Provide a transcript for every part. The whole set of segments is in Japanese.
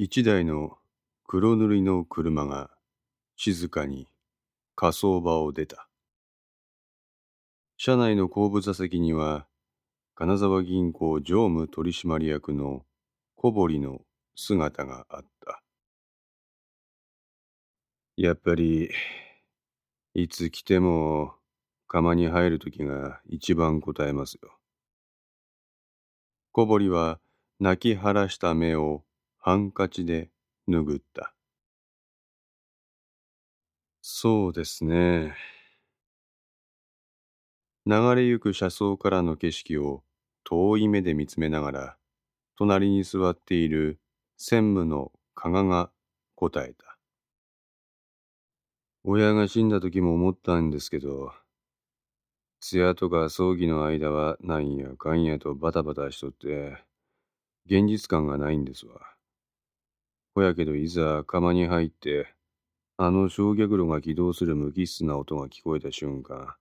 一台の黒塗りの車が静かに火葬場を出た。車内の後部座席には、金沢銀行常務取締役の小堀の姿があった。やっぱり、いつ来ても釜に入るときが一番答えますよ。小堀は泣き晴らした目をハンカチで拭った。そうですね。流れゆく車窓からの景色を遠い目で見つめながら、隣に座っている専務の加賀が答えた。親が死んだ時も思ったんですけど、通夜とか葬儀の間はなんやかんやとバタバタしとって、現実感がないんですわ。ほやけどいざ釜に入って、あの焼却炉が起動する無機質な音が聞こえた瞬間、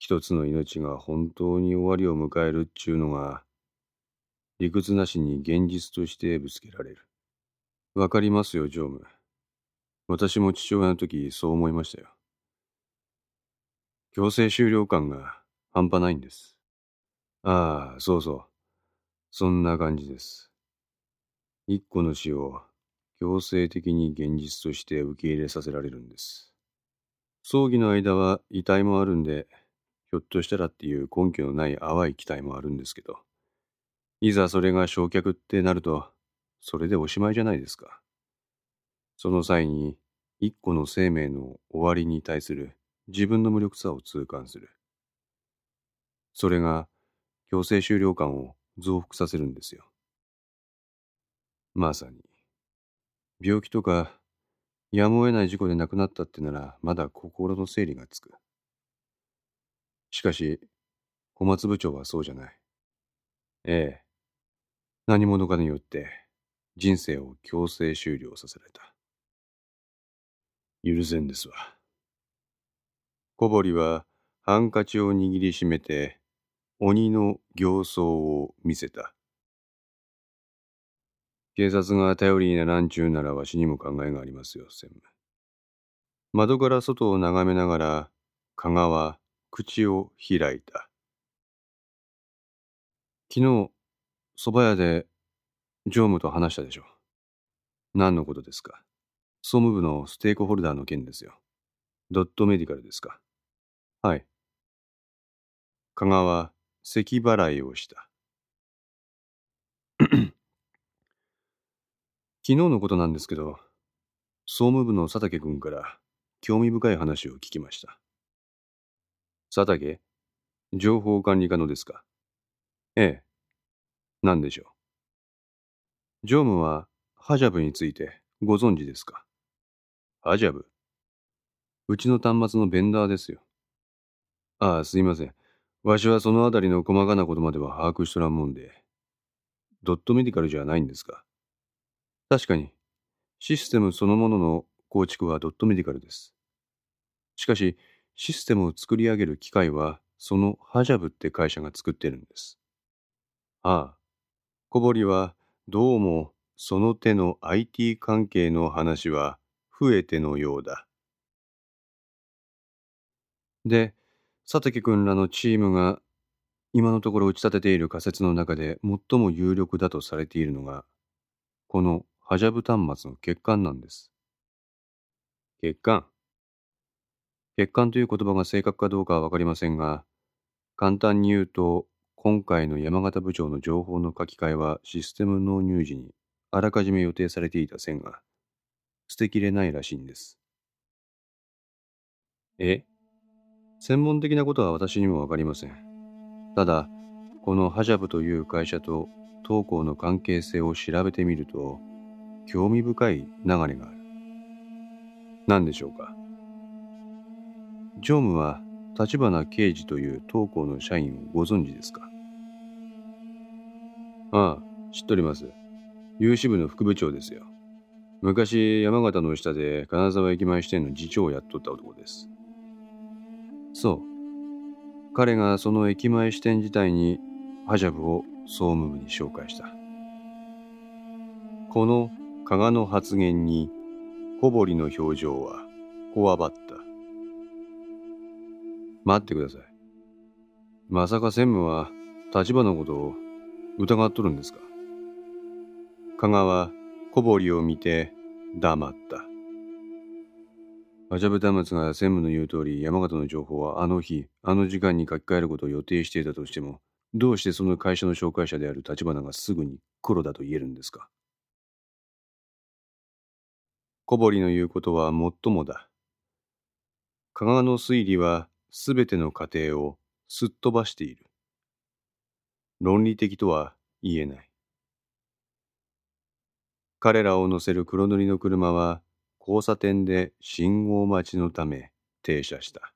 一つの命が本当に終わりを迎えるっちゅうのが、理屈なしに現実としてぶつけられる。わかりますよ、常務。私も父親の時そう思いましたよ。強制終了感が半端ないんです。ああ、そうそう。そんな感じです。一個の死を強制的に現実として受け入れさせられるんです。葬儀の間は遺体もあるんで、ひょっとしたらっていう根拠のない淡い期待もあるんですけど、いざそれが焼却ってなると、それでおしまいじゃないですか。その際に、一個の生命の終わりに対する自分の無力さを痛感する。それが強制終了感を増幅させるんですよ。まさに。病気とかやむを得ない事故で亡くなったってならまだ心の整理がつく。しかし、小松部長はそうじゃない。ええ。何者かによって人生を強制終了させられた。許せんですわ。小堀はハンカチを握りしめて鬼の形相を見せた。警察が頼りにならんちゅうならわしにも考えがありますよ、専務。窓から外を眺めながら、加賀は口を開いた。昨日、蕎麦屋で常務と話したでしょう。何のことですか？総務部のステークホルダーの件ですよ。ドットメディカルですか？はい。加賀は咳払いをした。昨昨日のことなんですけど、総務部の佐竹君から興味深い話を聞きました。佐竹情報管理課のですか？ええ。何でしょう？常務はハジャブについてご存知ですか？ハジャブ？うちの端末のベンダーですよ。ああ、すいません。わしはそのあたりの細かなことまでは把握しとらんもんで。ドットメディカルじゃないんですか？確かに、システムそのものの構築はドットメディカルです。しかし、システムを作り上げる機械は、そのハジャブって会社が作ってるんです。ああ、小堀はどうもその手の IT 関係の話は増えてのようだ。で、佐竹君らのチームが今のところ打ち立てている仮説の中で最も有力だとされているのが、このハジャブ端末の欠陥なんです。欠陥欠陥という言葉が正確かどうかはわかりませんが、簡単に言うと、今回の山形部長の情報の書き換えはシステム納入時にあらかじめ予定されていた線が捨てきれないらしいんです。え？専門的なことは私にもわかりません。ただ、このハジャブという会社と当校の関係性を調べてみると、興味深い流れがある。何でしょうか？常務は立花刑事という当校の社員をご存知ですか？ああ、知っております。有志部の副部長ですよ。昔、山形の下で金沢駅前支店の次長をやっとった男です。そう。彼がその駅前支店自体にハジャブを総務部に紹介した。この加賀の発言に小堀の表情はこわばった。待ってください。まさか専務は立場のことを疑っとるんですか？加賀は小堀を見て黙った。アジャブ端末が専務の言う通り山形の情報はあの日、あの時間に書き換えることを予定していたとしても、どうしてその会社の紹介者である立花がすぐに黒だと言えるんですか？小堀の言うことはもっともだ。加賀の推理はすべての過程をすっ飛ばしている。論理的とは言えない。彼らを乗せる黒塗りの車は交差点で信号待ちのため停車した。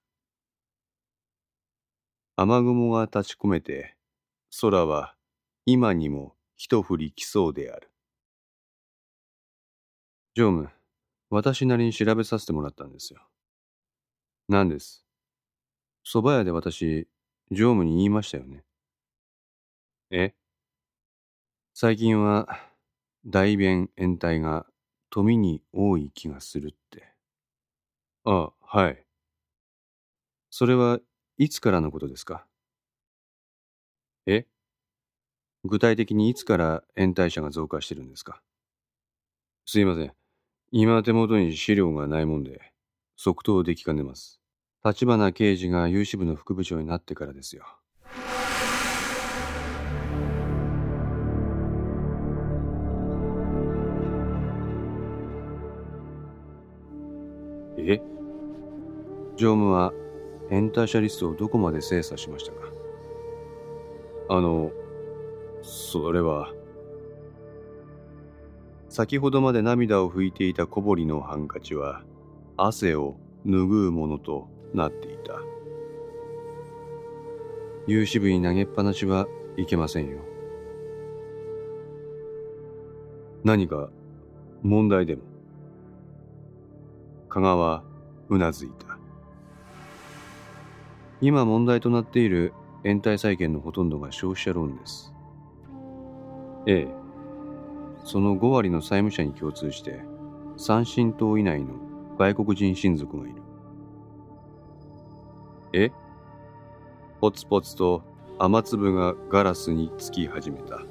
雨雲が立ち込めて空は今にも一降り来そうである。常務、私なりに調べさせてもらったんですよ。何です。蕎麦屋で私、常務に言いましたよね。え？最近は、大便延滞が富に多い気がするって。ああ、はい。それはいつからのことですか？え？具体的にいつから延滞者が増加してるんですか？すいません。今手元に資料がないもんで、即答できかねます。立花刑事が有志部の副部長になってからですよ。え？常務はエンターシャリストをどこまで精査しましたか？あの、それは。先ほどまで涙を拭いていた小堀のハンカチは汗を拭うものとなっていた。有志部に投げっぱなしはいけませんよ。何か問題でも？加賀はうなずいた。今問題となっている延滞債権のほとんどが消費者ローンです。ええ。その5割の債務者に共通して、三神島以内の外国人親族がいる。え？ポツポツと雨粒がガラスにつき始めた。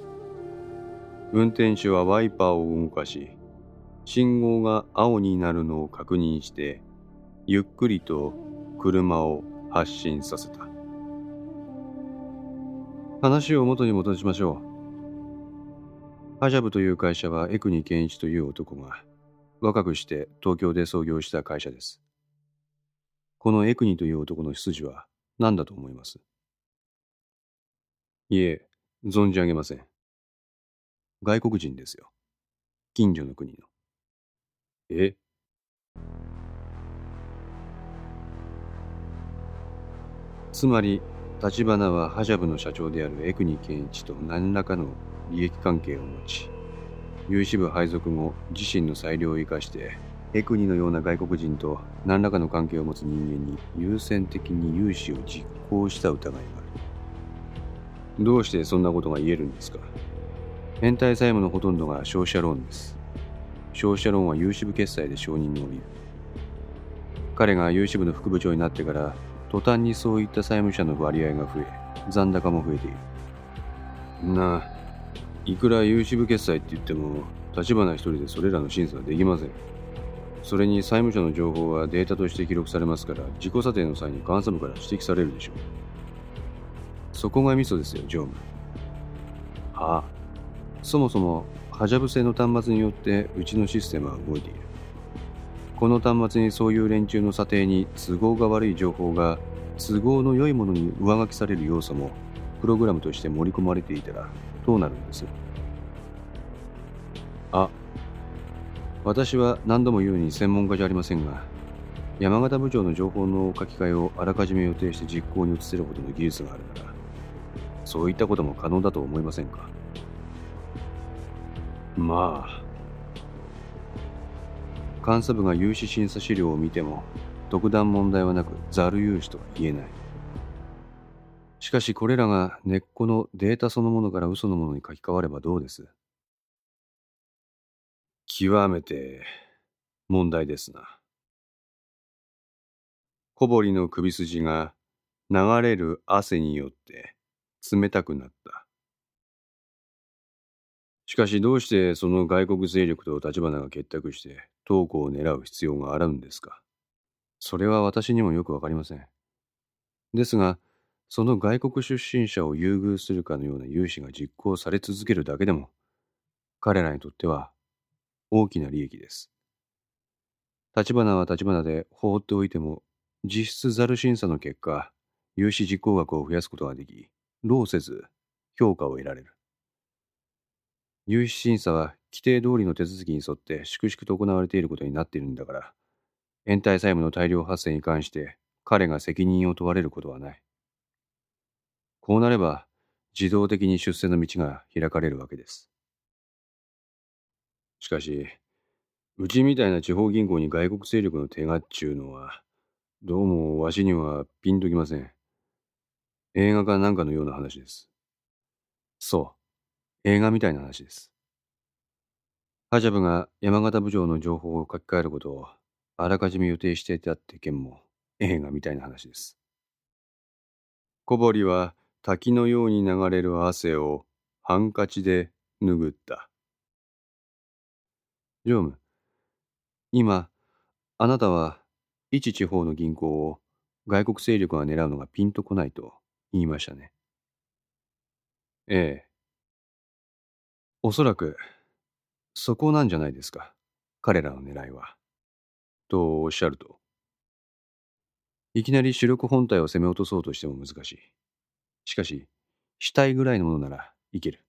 運転手はワイパーを動かし、信号が青になるのを確認して、ゆっくりと車を発進させた。話を元に戻しましょう。ハジャブという会社はエクニケンイチという男が若くして東京で創業した会社です。このエクニという男の出自は何だと思います？いえ、存じ上げません。外国人ですよ。近所の国の。え？つまり、立花はハジャブの社長であるエクニケンイチと何らかの利益関係を持ち、有志部配属後、自身の裁量を生かして、エクニのような外国人と何らかの関係を持つ人間に優先的に融資を実行した疑いがある。どうしてそんなことが言えるんですか？延滞債務のほとんどが消費者ローンです。消費者ローンは有志部決済で承認に降りる。彼が有志部の副部長になってから、途端にそういった債務者の割合が増え、残高も増えている。なあ、いくら有志部決済って言っても、立花一人でそれらの審査はできません。それに債務者の情報はデータとして記録されますから、自己査定の際に監査部から指摘されるでしょう。そこがミソですよ、常務。はあ、そもそもハジャブ製の端末によってうちのシステムは動いている。この端末にそういう連中の査定に都合が悪い情報が都合の良いものに上書きされる要素もプログラムとして盛り込まれていたらどうなるんです？あ、私は何度も言うに専門家じゃありませんが、山形部長の情報の書き換えをあらかじめ予定して実行に移せるほどの技術があるなら、そういったことも可能だと思いませんか？まあ監査部が融資審査資料を見ても特段問題はなくザル融資とは言えないしかしこれらが根っこのデータそのものから嘘のものに書き換わればどうです？極めて問題ですな。小堀の首筋が流れる汗によって冷たくなった。しかしどうしてその外国勢力と立花が結託して東湖を狙う必要があるんですか？それは私にもよくわかりません。ですが、その外国出身者を優遇するかのような融資が実行され続けるだけでも、彼らにとっては大きな利益です。立花は立花で放っておいても、実質ザル審査の結果、融資実行額を増やすことができ、労せず評価を得られる。融資審査は規定通りの手続きに沿って粛々と行われていることになっているんだから、延滞債務の大量発生に関して彼が責任を問われることはない。こうなれば自動的に出世の道が開かれるわけです。しかし、うちみたいな地方銀行に外国勢力の手がっちゅうのは、どうもわしにはピンときません。映画かなんかのような話です。そう。映画みたいな話です。ハジャブが山形部長の情報を書き換えることをあらかじめ予定していたって件も映画みたいな話です。小堀は滝のように流れる汗をハンカチで拭った。常務、今、あなたは一地方の銀行を外国勢力が狙うのがピンとこないと言いましたね。ええ。おそらく、そこなんじゃないですか。彼らの狙いは。とおっしゃると。いきなり主力本体を攻め落とそうとしても難しい。しかし、死体ぐらいのものならいける。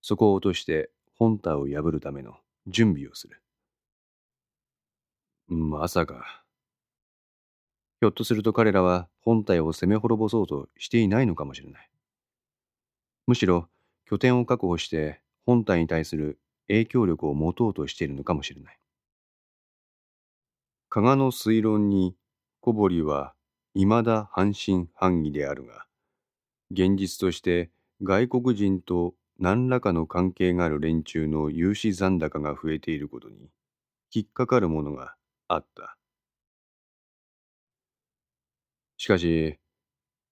そこを落として本体を破るための準備をする。まさか。ひょっとすると彼らは本体を攻め滅ぼそうとしていないのかもしれない。むしろ拠点を確保して本体に対する影響力を持とうとしているのかもしれない。加賀の推論に小堀は未だ半信半疑であるが、現実として外国人と何らかの関係がある連中の融資残高が増えていることに引っかかるものがあった。しかし、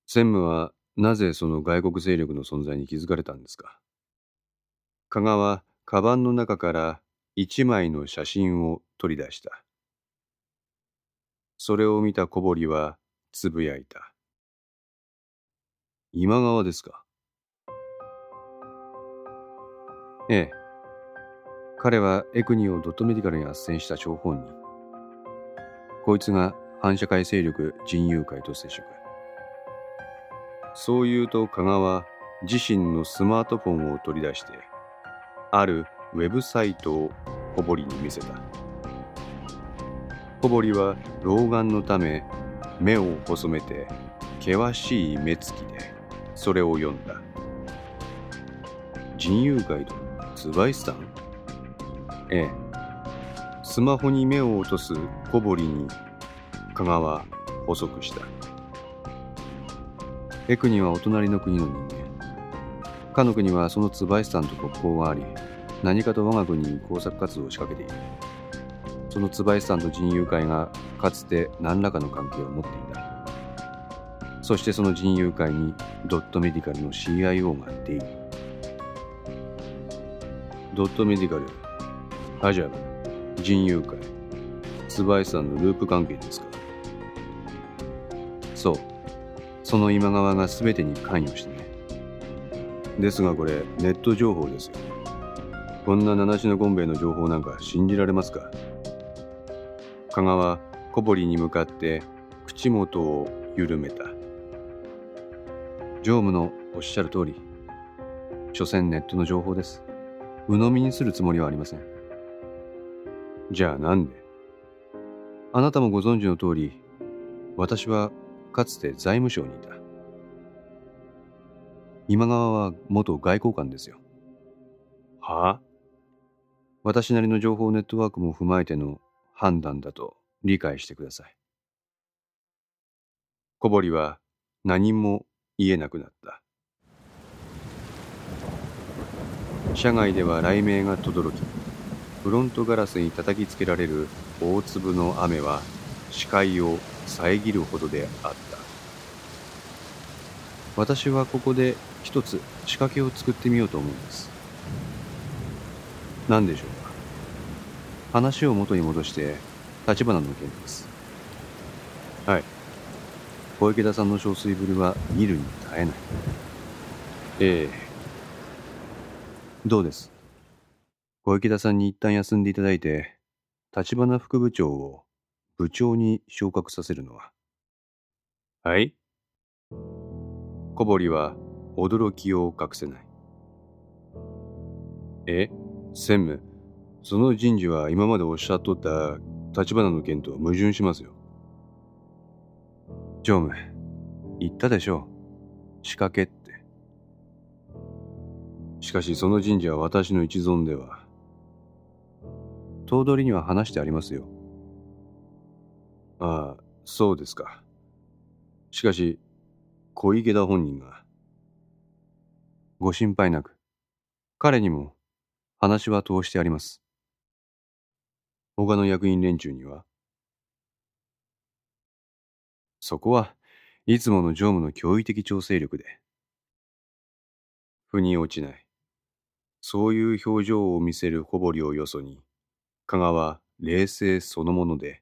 専務はなぜその外国勢力の存在に気づかれたんですか？加賀はカバンの中から一枚の写真を取り出した。それを見た小堀はつぶやいた。今川ですか？ええ。彼はエクニをドットメディカルに斡旋した張本人。こいつが反社会勢力人友会と接触。そう言うと加賀は自身のスマートフォンを取り出してあるウェブサイトを小堀に見せた。小堀は老眼のため目を細めて険しい目つきでそれを読んだ。人友会とツバイスタンええ。スマホに目を落とす小堀に香川補足した。エクニはお隣の国の人間。かの国はそのツバイスタンと国交があり、何かと我が国に工作活動を仕掛けている。そのツバイスタンと人友会がかつて何らかの関係を持っていた。そしてその人友会にドットメディカルの CIO が出入り。ドットメディカル、アジャブ、人友会、ツバイスタンのループ関係ですかそう。その今川が全てに関与してねですがこれネット情報ですよこんな七種のゴンベイの情報なんか信じられますか？加賀は小堀に向かって口元を緩めた。常務のおっしゃる通り所詮ネットの情報です。鵜呑みにするつもりはありません。じゃあなんで？あなたもご存知の通り私はかつて財務省にいた。今川は元外交官ですよ。はあ？私なりの情報ネットワークも踏まえての判断だと理解してください。小堀は何も言えなくなった。社外では雷鳴が轟き、フロントガラスに叩きつけられる大粒の雨は視界を遮るほどであった私はここで一つ仕掛けを作ってみようと思うんです何でしょうか？話を元に戻して立花の件です。はい。小池田さんの憔悴ぶりは見るに耐えない。ええ。どうです？小池田さんに一旦休んでいただいて立花副部長を部長に昇格させるのは。はい。小堀は驚きを隠せない。え？専務、その人事は今までおっしゃっとった立花の件とは矛盾しますよ。常務、言ったでしょう。仕掛けって。しかしその人事は私の一存では。頭取には話してありますよ。ああ、そうですか。しかし、小池田本人が。ご心配なく、彼にも話は通してあります。他の役員連中にはそこはいつもの常務の驚異的調整力で。腑に落ちない。そういう表情を見せる小堀をよそに、加賀は冷静そのもので、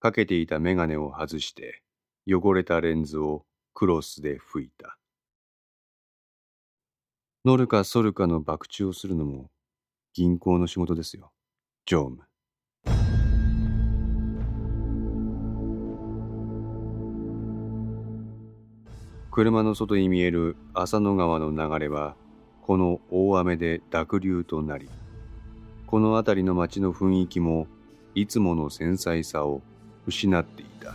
かけていた眼鏡を外して、汚れたレンズをクロスで吹いた。乗るか反るかの博打をするのも銀行の仕事ですよ、常務。車の外に見える浅野川の流れは、この大雨で濁流となり、この辺りの町の雰囲気もいつもの繊細さを失っていた。